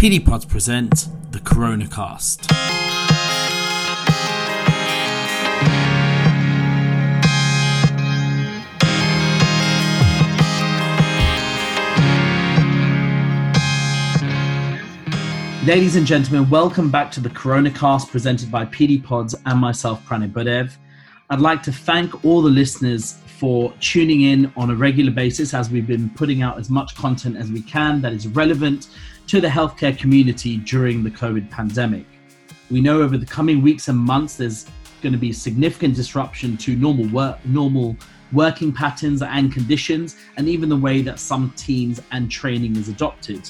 PD Pods present the Corona Cast. Ladies and gentlemen, welcome back to the Corona Cast presented by PD Pods and myself, Pranay Budev. I'd like to thank all the listeners for tuning in on a regular basis as we've been putting out as much content as we can that is relevant to the healthcare community during the COVID pandemic. We know over the coming weeks and months there's going to be significant disruption to normal work, normal working patterns and conditions, and even the way that some teams and training is adopted.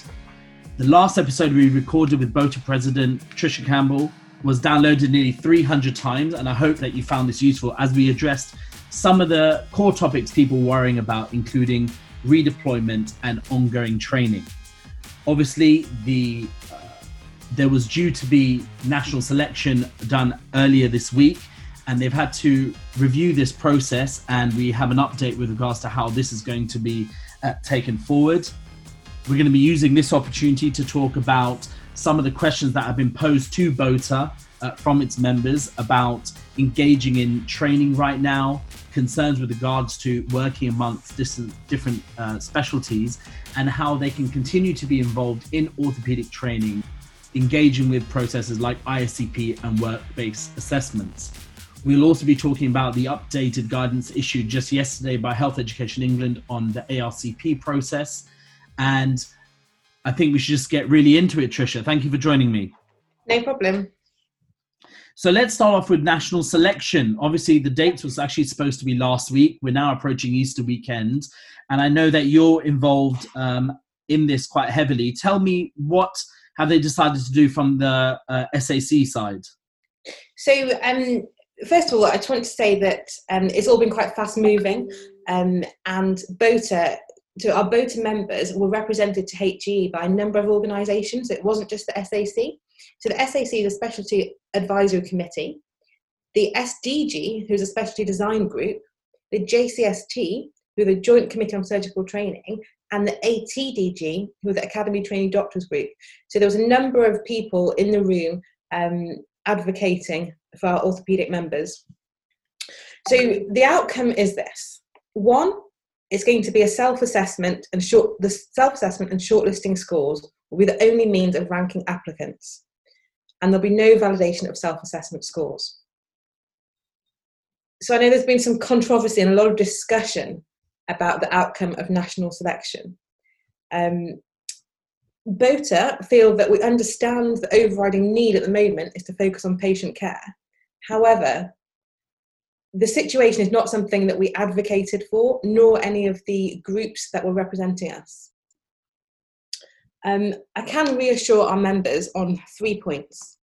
The last episode we recorded with BOTA President Tricia Campbell was downloaded nearly 300 times, and I hope that you found this useful as we addressed some of the core topics people were worrying about, including redeployment and ongoing training. Obviously, the uh, there was due to be national selection done earlier this week, and they've had to review this process, and we have an update with regards to how this is going to be uh, taken forward. We're going to be using this opportunity to talk about some of the questions that have been posed to BOTA uh, from its members about engaging in training right now, concerns with regards to working amongst different, different uh, specialties, and how they can continue to be involved in orthopedic training, engaging with processes like ISCP and work based assessments. We'll also be talking about the updated guidance issued just yesterday by Health Education England on the ARCP process and I think we should just get really into it, Tricia. Thank you for joining me. No problem. So let's start off with national selection. Obviously, the date was actually supposed to be last week. We're now approaching Easter weekend, and I know that you're involved um, in this quite heavily. Tell me what have they decided to do from the uh, SAC side? So, um, first of all, I just want to say that um, it's all been quite fast moving, um, and BOTA so our BOTA members were represented to HE by a number of organisations. it wasn't just the SAC. So the SAC is a Specialty Advisory Committee. The SDG, who's a Specialty Design Group. The JCST, who are the Joint Committee on Surgical Training. And the ATDG, who are the Academy Training Doctors Group. So there was a number of people in the room um, advocating for our orthopaedic members. So the outcome is this. One, it's going to be a self-assessment and short the self-assessment and shortlisting scores will be the only means of ranking applicants. And there'll be no validation of self-assessment scores. So i know there's been some controversy and a lot of discussion about the outcome of national selection. Um, BOTA feel that we understand the overriding need at the moment is to focus on patient care. However, the situation is not something that we advocated for, nor any of the groups that were representing us. Um, I can reassure our members on three points.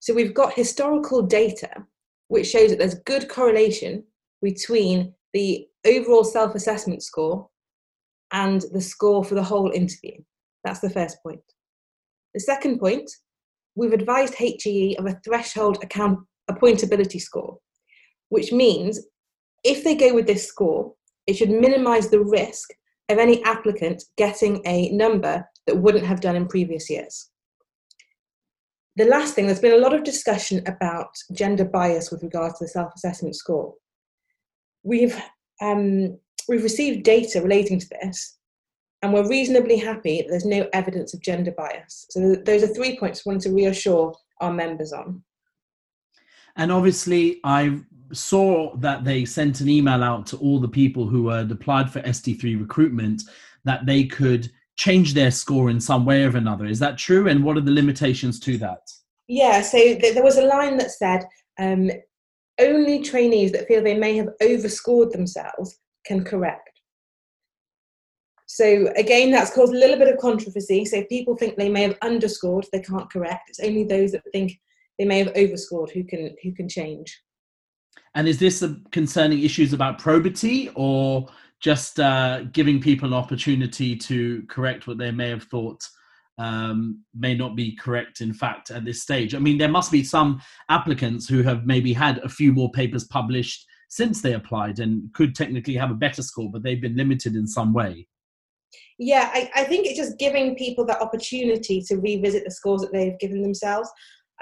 So we've got historical data which shows that there's good correlation between the overall self assessment score and the score for the whole interview. That's the first point. The second point, we've advised HEE of a threshold account appointability score which means if they go with this score, it should minimize the risk of any applicant getting a number that wouldn't have done in previous years. The last thing, there's been a lot of discussion about gender bias with regards to the self assessment score. We've, um, we've received data relating to this, and we're reasonably happy that there's no evidence of gender bias. So, those are three points we wanted to reassure our members on. And obviously, I saw that they sent an email out to all the people who had applied for ST3 recruitment that they could change their score in some way or another. Is that true? And what are the limitations to that? Yeah, so th- there was a line that said um, only trainees that feel they may have overscored themselves can correct. So again, that's caused a little bit of controversy. So if people think they may have underscored, they can't correct. It's only those that think they may have overscored who can who can change. And is this concerning issues about probity or just uh, giving people an opportunity to correct what they may have thought um, may not be correct in fact at this stage? I mean, there must be some applicants who have maybe had a few more papers published since they applied and could technically have a better score, but they've been limited in some way. Yeah, I, I think it's just giving people that opportunity to revisit the scores that they've given themselves.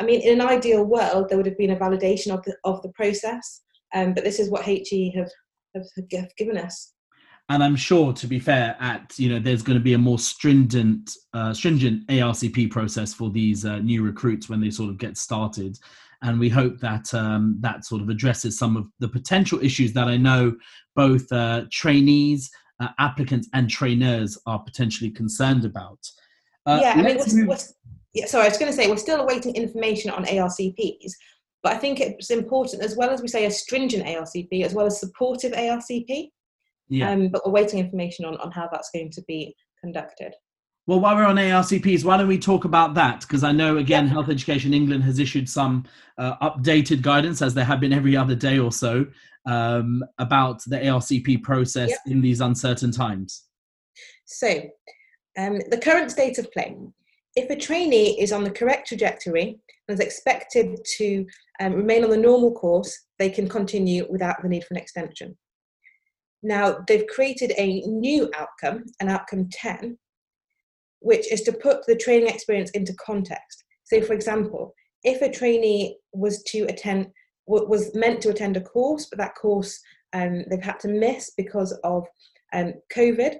I mean, in an ideal world, there would have been a validation of the, of the process, um, but this is what HE have, have, have given us and I'm sure, to be fair, at you know, there's going to be a more stringent, uh, stringent ARCP process for these uh, new recruits when they sort of get started, and we hope that um, that sort of addresses some of the potential issues that I know both uh, trainees, uh, applicants, and trainers are potentially concerned about. Uh, yeah, I mean, we're, we're, yeah, sorry, I was going to say we're still awaiting information on ARCPs, but I think it's important, as well as we say a stringent ARCP, as well as supportive ARCP yeah. Um, but we're waiting information on, on how that's going to be conducted. Well, while we're on ARCPs, why don't we talk about that? Because I know, again, yeah. Health Education England has issued some uh, updated guidance, as there have been every other day or so, um, about the ARCP process in these uncertain times. So, um, the current state of play if a trainee is on the correct trajectory and is expected to um, remain on the normal course, they can continue without the need for an extension. Now, they've created a new outcome, an outcome 10, which is to put the training experience into context. So, for example, if a trainee was to attend, was meant to attend a course, but that course um, they've had to miss because of um, COVID,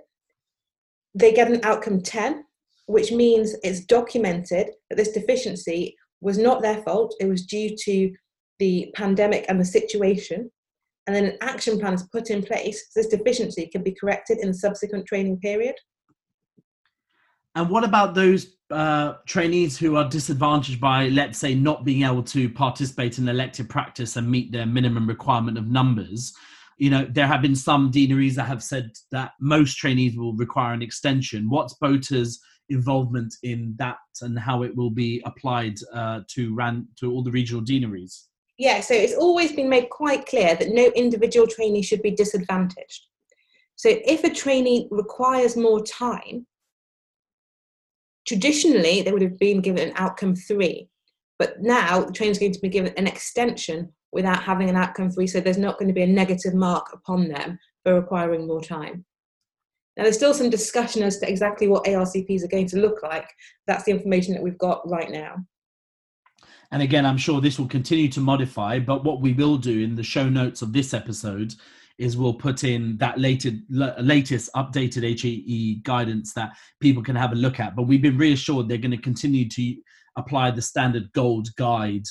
they get an outcome 10, which means it's documented that this deficiency was not their fault, it was due to the pandemic and the situation and then an action plan is put in place so this deficiency can be corrected in the subsequent training period. And what about those uh, trainees who are disadvantaged by, let's say, not being able to participate in elective practice and meet their minimum requirement of numbers? You know, there have been some deaneries that have said that most trainees will require an extension. What's BOTA's involvement in that and how it will be applied uh, to ran to all the regional deaneries? yeah, so it's always been made quite clear that no individual trainee should be disadvantaged. So if a trainee requires more time, traditionally they would have been given an outcome three, but now the trainee is going to be given an extension without having an outcome three, so there's not going to be a negative mark upon them for requiring more time. Now, there's still some discussion as to exactly what ARCPs are going to look like. That's the information that we've got right now. And again, I'm sure this will continue to modify, but what we will do in the show notes of this episode is we'll put in that latest, latest updated HEE guidance that people can have a look at. But we've been reassured they're going to continue to apply the standard gold guide.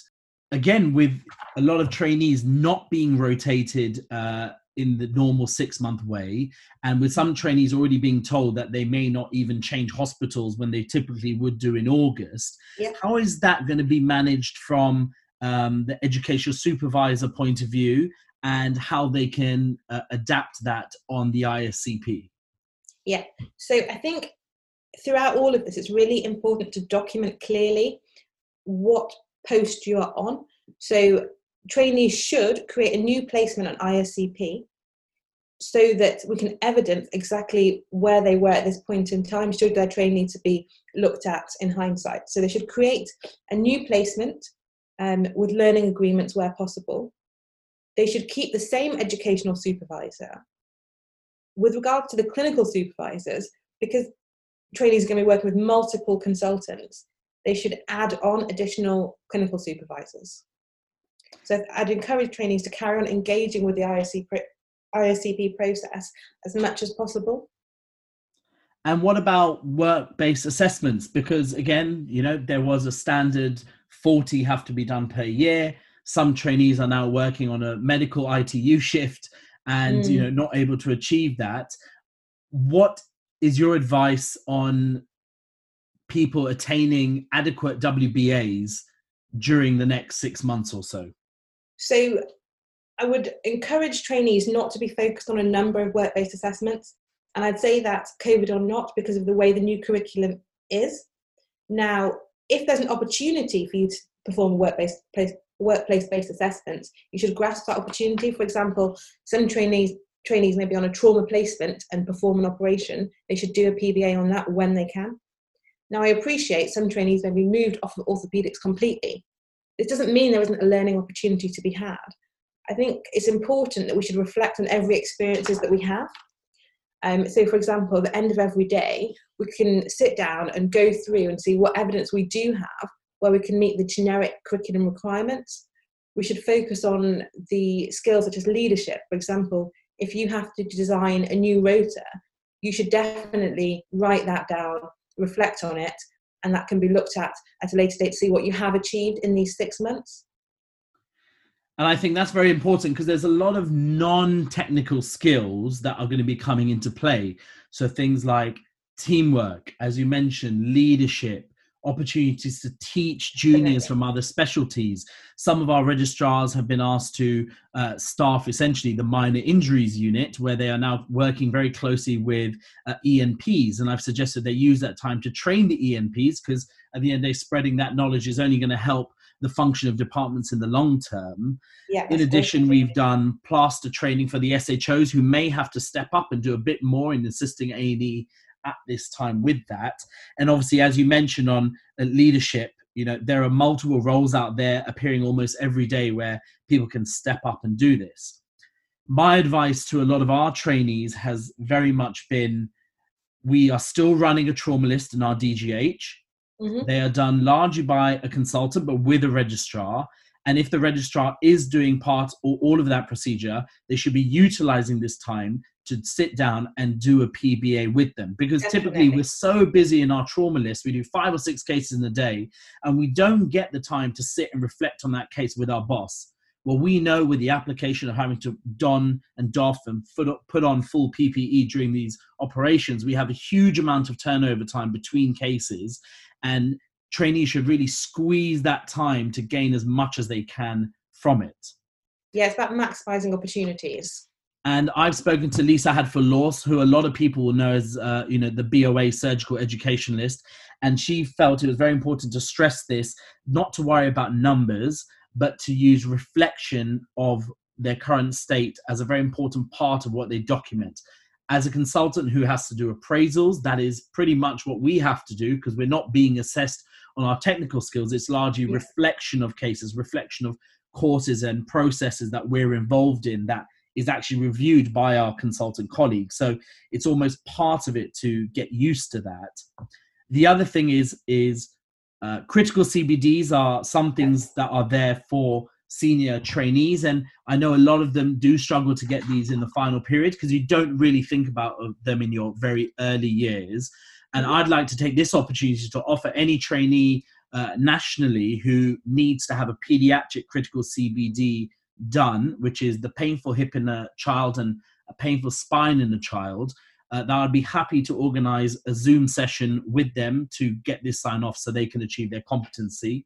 Again, with a lot of trainees not being rotated uh, in the normal six month way. And with some trainees already being told that they may not even change hospitals when they typically would do in august yeah. how is that going to be managed from um, the educational supervisor point of view and how they can uh, adapt that on the iscp yeah. So i think throughout all of this it's really important to document clearly what post you are on. So trainees should create a new placement on ISCP so that we can evidence exactly where they were at this point in time should their training to be looked at in hindsight. So they should create a new placement um, with learning agreements where possible. They should keep the same educational supervisor. With regard to the clinical supervisors, because trainees are going to be working with multiple consultants, they should add on additional clinical supervisors. So I'd encourage trainees to carry on engaging with the ISC, ISCP process as much as possible. And what about work-based assessments? Because again, you know, there was a standard 40 have to be done per year. Some trainees are now working on a medical ITU shift and mm. you know not able to achieve that. What is your advice on people attaining adequate WBAs during the next six months or so? So I would encourage trainees not to be focused on a number of work based assessments. And I'd say that COVID or not, because of the way the new curriculum is. Now, if there's an opportunity for you to perform work-based workplace-based assessments, you should grasp that opportunity. For example, some trainees trainees may be on a trauma placement and perform an operation. They should do a PBA on that when they can. Now, I appreciate some trainees may be moved off of orthopedics completely, this doesn't mean there isn't a learning opportunity to be had. I think it's important that we should reflect on every experiences that we have. Um, so, for example, at the end of every day, we can sit down and go through and see what evidence we do have where we can meet the generic curriculum requirements. We should focus on the skills such as leadership. For example, if you have to design a new rota, you should definitely write that down, reflect on it, and that can be looked at at a later date to see what you have achieved in these six months. And I think that's very important because there's a lot of non technical skills that are going to be coming into play. So things like teamwork, as you mentioned, leadership, opportunities to teach juniors from other specialties. Some of our registrars have been asked to uh, staff essentially the minor injuries unit, where they are now working very closely with uh, ENPs. And I've suggested they use that time to train the ENPs because at the end of the day, spreading that knowledge is only going to help the function of departments in the long term. Yeah, in addition, we've done plaster training for the SHOs who may have to step up and do a bit more in assisting A&E at this time with that. And obviously, as you mentioned on uh, leadership, you know, there are multiple roles out there appearing almost every day where people can step up and do this. My advice to a lot of our trainees has very much been we are still running a trauma list in our DGH. Mm-hmm. They are done largely by a consultant, but with a registrar. And if the registrar is doing part or all of that procedure, they should be utilizing this time to sit down and do a PBA with them because Definitely. typically we're so busy in our trauma list. We do five or six cases in a day and we don't get the time to sit and reflect on that case with our boss. Well, we know with the application of having to don and doff and put on full PPE during these operations, we have a huge amount of turnover time between cases. And trainees should really squeeze that time to gain as much as they can from it. Yeah, it's about maximizing opportunities. And I've spoken to Lisa Hadfield who a lot of people will know as, uh, you know, the BOA surgical educationalist. And she felt it was very important to stress this, not to worry about numbers, but to use reflection of their current state as a very important part of what they document. As a consultant who has to do appraisals, that is pretty much what we have to do because we're not being assessed on our technical skills. It's largely yes. reflection of cases, reflection of courses and processes that we're involved in that is actually reviewed by our consultant colleagues. So it's almost part of it to get used to that. The other thing is is uh, critical CBDs are some things that are there for senior trainees, and I know a lot of them do struggle to get these in the final period because you don't really think about them in your very early years. And I'd like to take this opportunity to offer any trainee uh, nationally who needs to have a pediatric critical CBD done, which is the painful hip in a child and a painful spine in a child, uh, that I'd be happy to organize a Zoom session with them to get this sign off so they can achieve their competency.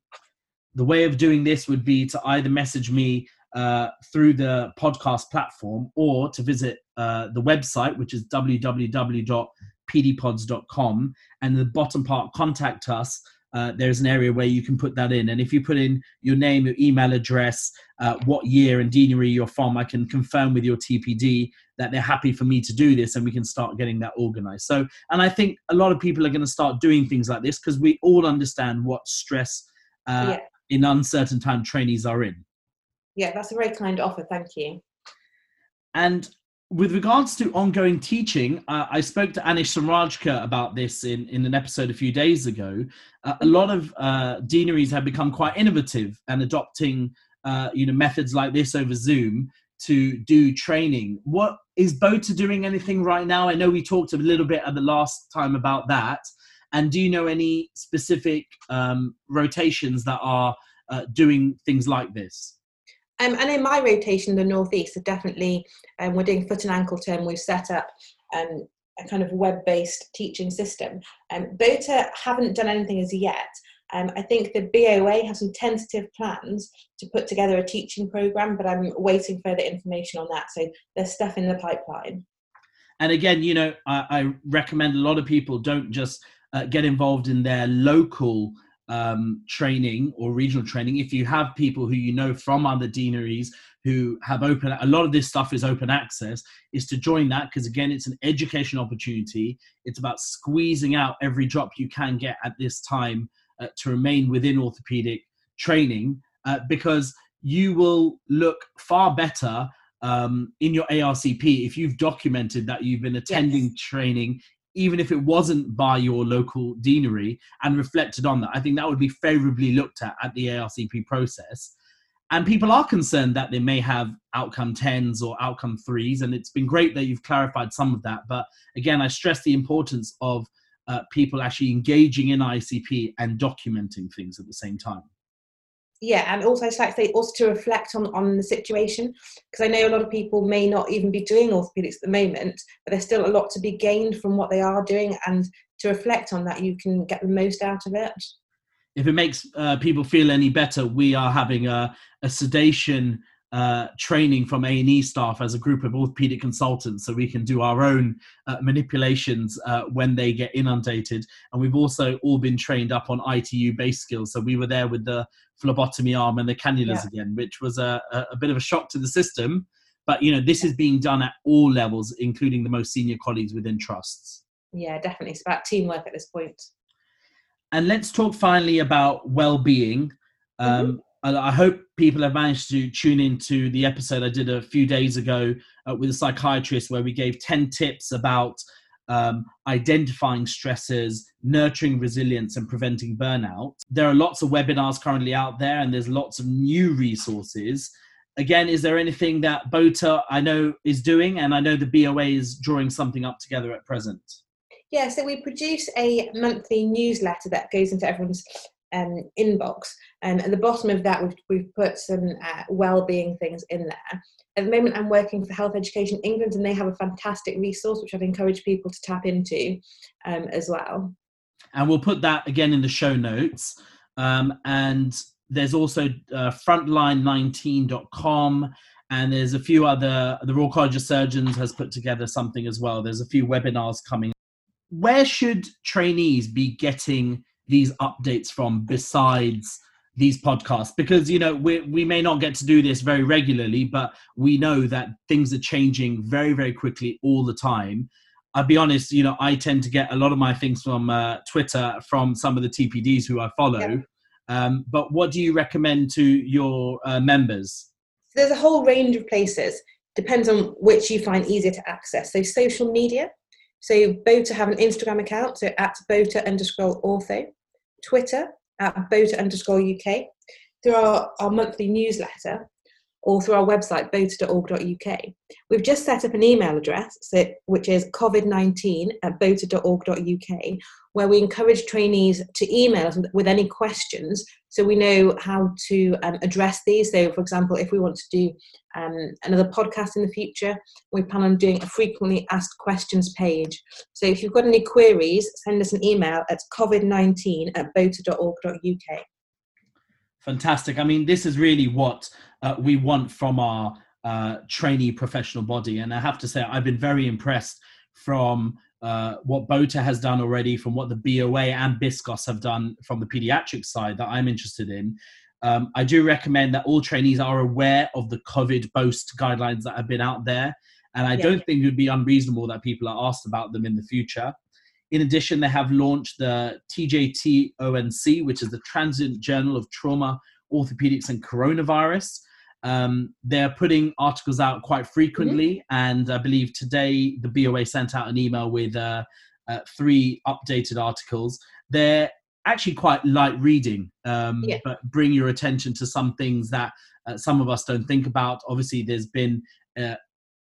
The way of doing this would be to either message me uh, through the podcast platform or to visit uh, the website, which is www.pdpods.com, and the bottom part, contact us uh, there's an area where you can put that in. And if you put in your name, your email address, uh, what year and deanery you're from, I can confirm with your TPD that they're happy for me to do this and we can start getting that organized. So, and I think a lot of people are going to start doing things like this because we all understand what stress uh, yeah. in uncertain time trainees are in. Yeah, that's a very kind offer. Thank you. And with regards to ongoing teaching, uh, I spoke to Anish Samrajka about this in, in an episode a few days ago. Uh, a lot of uh, deaneries have become quite innovative and adopting uh, you know methods like this over Zoom to do training. What is BOTA doing anything right now? I know we talked a little bit at the last time about that. And do you know any specific um, rotations that are uh, doing things like this? Um, and in my rotation, the northeast, are definitely um, we're doing foot and ankle term. We've set up um, a kind of web-based teaching system. Um, BOTA haven't done anything as yet. Um, I think the BOA has some tentative plans to put together a teaching program, but I'm waiting further information on that. So there's stuff in the pipeline. And again, you know, I, I recommend a lot of people don't just uh, get involved in their local um, training or regional training, if you have people who you know from other deaneries who have open, a lot of this stuff is open access, is to join that because again, it's an education opportunity. It's about squeezing out every drop you can get at this time uh, to remain within orthopedic training uh, because you will look far better um, in your ARCP, if you've documented that you've been attending yes. training, even if it wasn't by your local deanery, and reflected on that, I think that would be favorably looked at at the ARCP process. And people are concerned that they may have outcome 10s or outcome 3s. And it's been great that you've clarified some of that. But again, I stress the importance of uh, people actually engaging in ICP and documenting things at the same time yeah and also like say also to reflect on on the situation because i know a lot of people may not even be doing orthopedics at the moment but there's still a lot to be gained from what they are doing and to reflect on that you can get the most out of it. If it makes uh, people feel any better we are having a, a sedation uh, training from A&E staff as a group of orthopedic consultants so we can do our own uh, manipulations uh, when they get inundated. And we've also all been trained up on ITU base skills. So we were there with the phlebotomy arm and the cannulas yeah. again, which was a, a bit of a shock to the system. But, you know, this is being done at all levels, including the most senior colleagues within trusts. Yeah, definitely. It's about teamwork at this point. And let's talk finally about well-being. Um, mm-hmm I hope people have managed to tune into the episode I did a few days ago uh, with a psychiatrist where we gave 10 tips about um, identifying stressors, nurturing resilience, and preventing burnout. There are lots of webinars currently out there, and there's lots of new resources. Again, is there anything that BOTA I know is doing, and I know the BOA is drawing something up together at present? Yeah, so we produce a monthly newsletter that goes into everyone's um, inbox. And at the bottom of that, we've, we've put some uh, well-being things in there. At the moment, I'm working for Health Education England, and they have a fantastic resource which I'd encourage people to tap into um, as well. And we'll put that again in the show notes. Um, and there's also uh, frontline19.com and there's a few other the royal college of surgeons has put together something as well there's a few webinars coming where should trainees be getting these updates from besides these podcasts because you know we we may not get to do this very regularly but we know that things are changing very very quickly all the time. I'll be honest you know i tend to get a lot of my things from uh, twitter from some of the tpds who i follow. Yeah. um, but what do you recommend to your uh, members? There's a whole range of places. Depends on which you find easier to access. So social media. So BOTA have an Instagram account, so at BOTA underscore ortho, Twitter at BOTA underscore UK, through our, our monthly newsletter, or through our website, bota.org.uk. We've just set up an email address, which is covid19 at bota.org.uk, where we encourage trainees to email us with, any questions so we know how to um, address these. So, for example, if we want to do um, another podcast in the future, we plan on doing a frequently asked questions page. So, if you've got any queries, send us an email at covid19 at bota.org.uk. Fantastic. I mean, this is really what uh, we want from our uh, trainee professional body. And I have to say, I've been very impressed from uh, what BOTA has done already, from what the BOA and BSCOS have done from the pediatric side that I'm interested in. Um, I do recommend that all trainees are aware of the COVID BOAST guidelines that have been out there. And I yeah. don't think it would be unreasonable that people are asked about them in the future. In addition, they have launched the TJT ONC, which is the Transient Journal of Trauma, Orthopedics, and Coronavirus. Um, they're putting articles out quite frequently, mm-hmm. and I believe today the BOA sent out an email with uh, uh, three updated articles. They're actually quite light reading, um, yeah. but bring your attention to some things that uh, some of us don't think about. Obviously, there's been uh,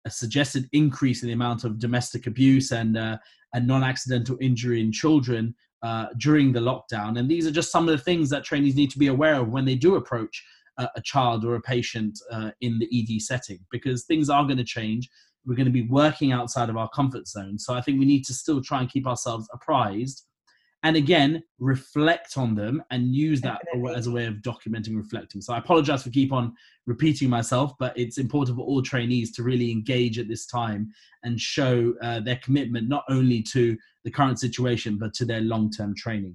a suggested increase in the amount of domestic abuse and uh, and non-accidental injury in children uh, during the lockdown. And these are just some of the things that trainees need to be aware of when they do approach a, a child or a patient uh, in the ED setting, because things are going to change. We're going to be working outside of our comfort zone. So I think we need to still try and keep ourselves apprised and again reflect on them and use that Definitely. as a way of documenting reflecting so i apologize for keep on repeating myself but it's important for all trainees to really engage at this time and show uh, their commitment not only to the current situation but to their long-term training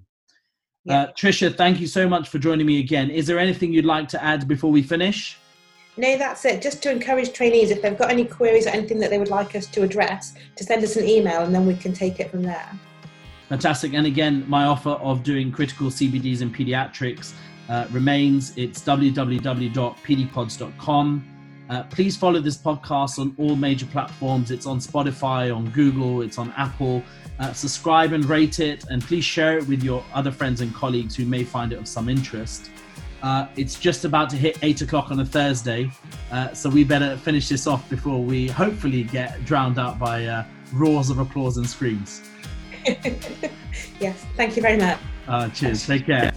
yeah. uh, Tricia thank you so much for joining me again is there anything you'd like to add before we finish no, that's it. Just to encourage trainees, if they've got any queries or anything that they would like us to address, to send us an email and then we can take it from there. Fantastic. And again, my offer of doing critical CBDs in pediatrics uh, remains. It's www.pdpods.com. Uh, please follow this podcast on all major platforms. It's on Spotify, on Google, it's on Apple. Uh, subscribe and rate it, and please share it with your other friends and colleagues who may find it of some interest. Uh, it's just about to hit eight o'clock on a Thursday, uh, so we better finish this off before we hopefully get drowned out by uh, roars of applause and screams. yes, thank you very much. Uh, cheers. Take care.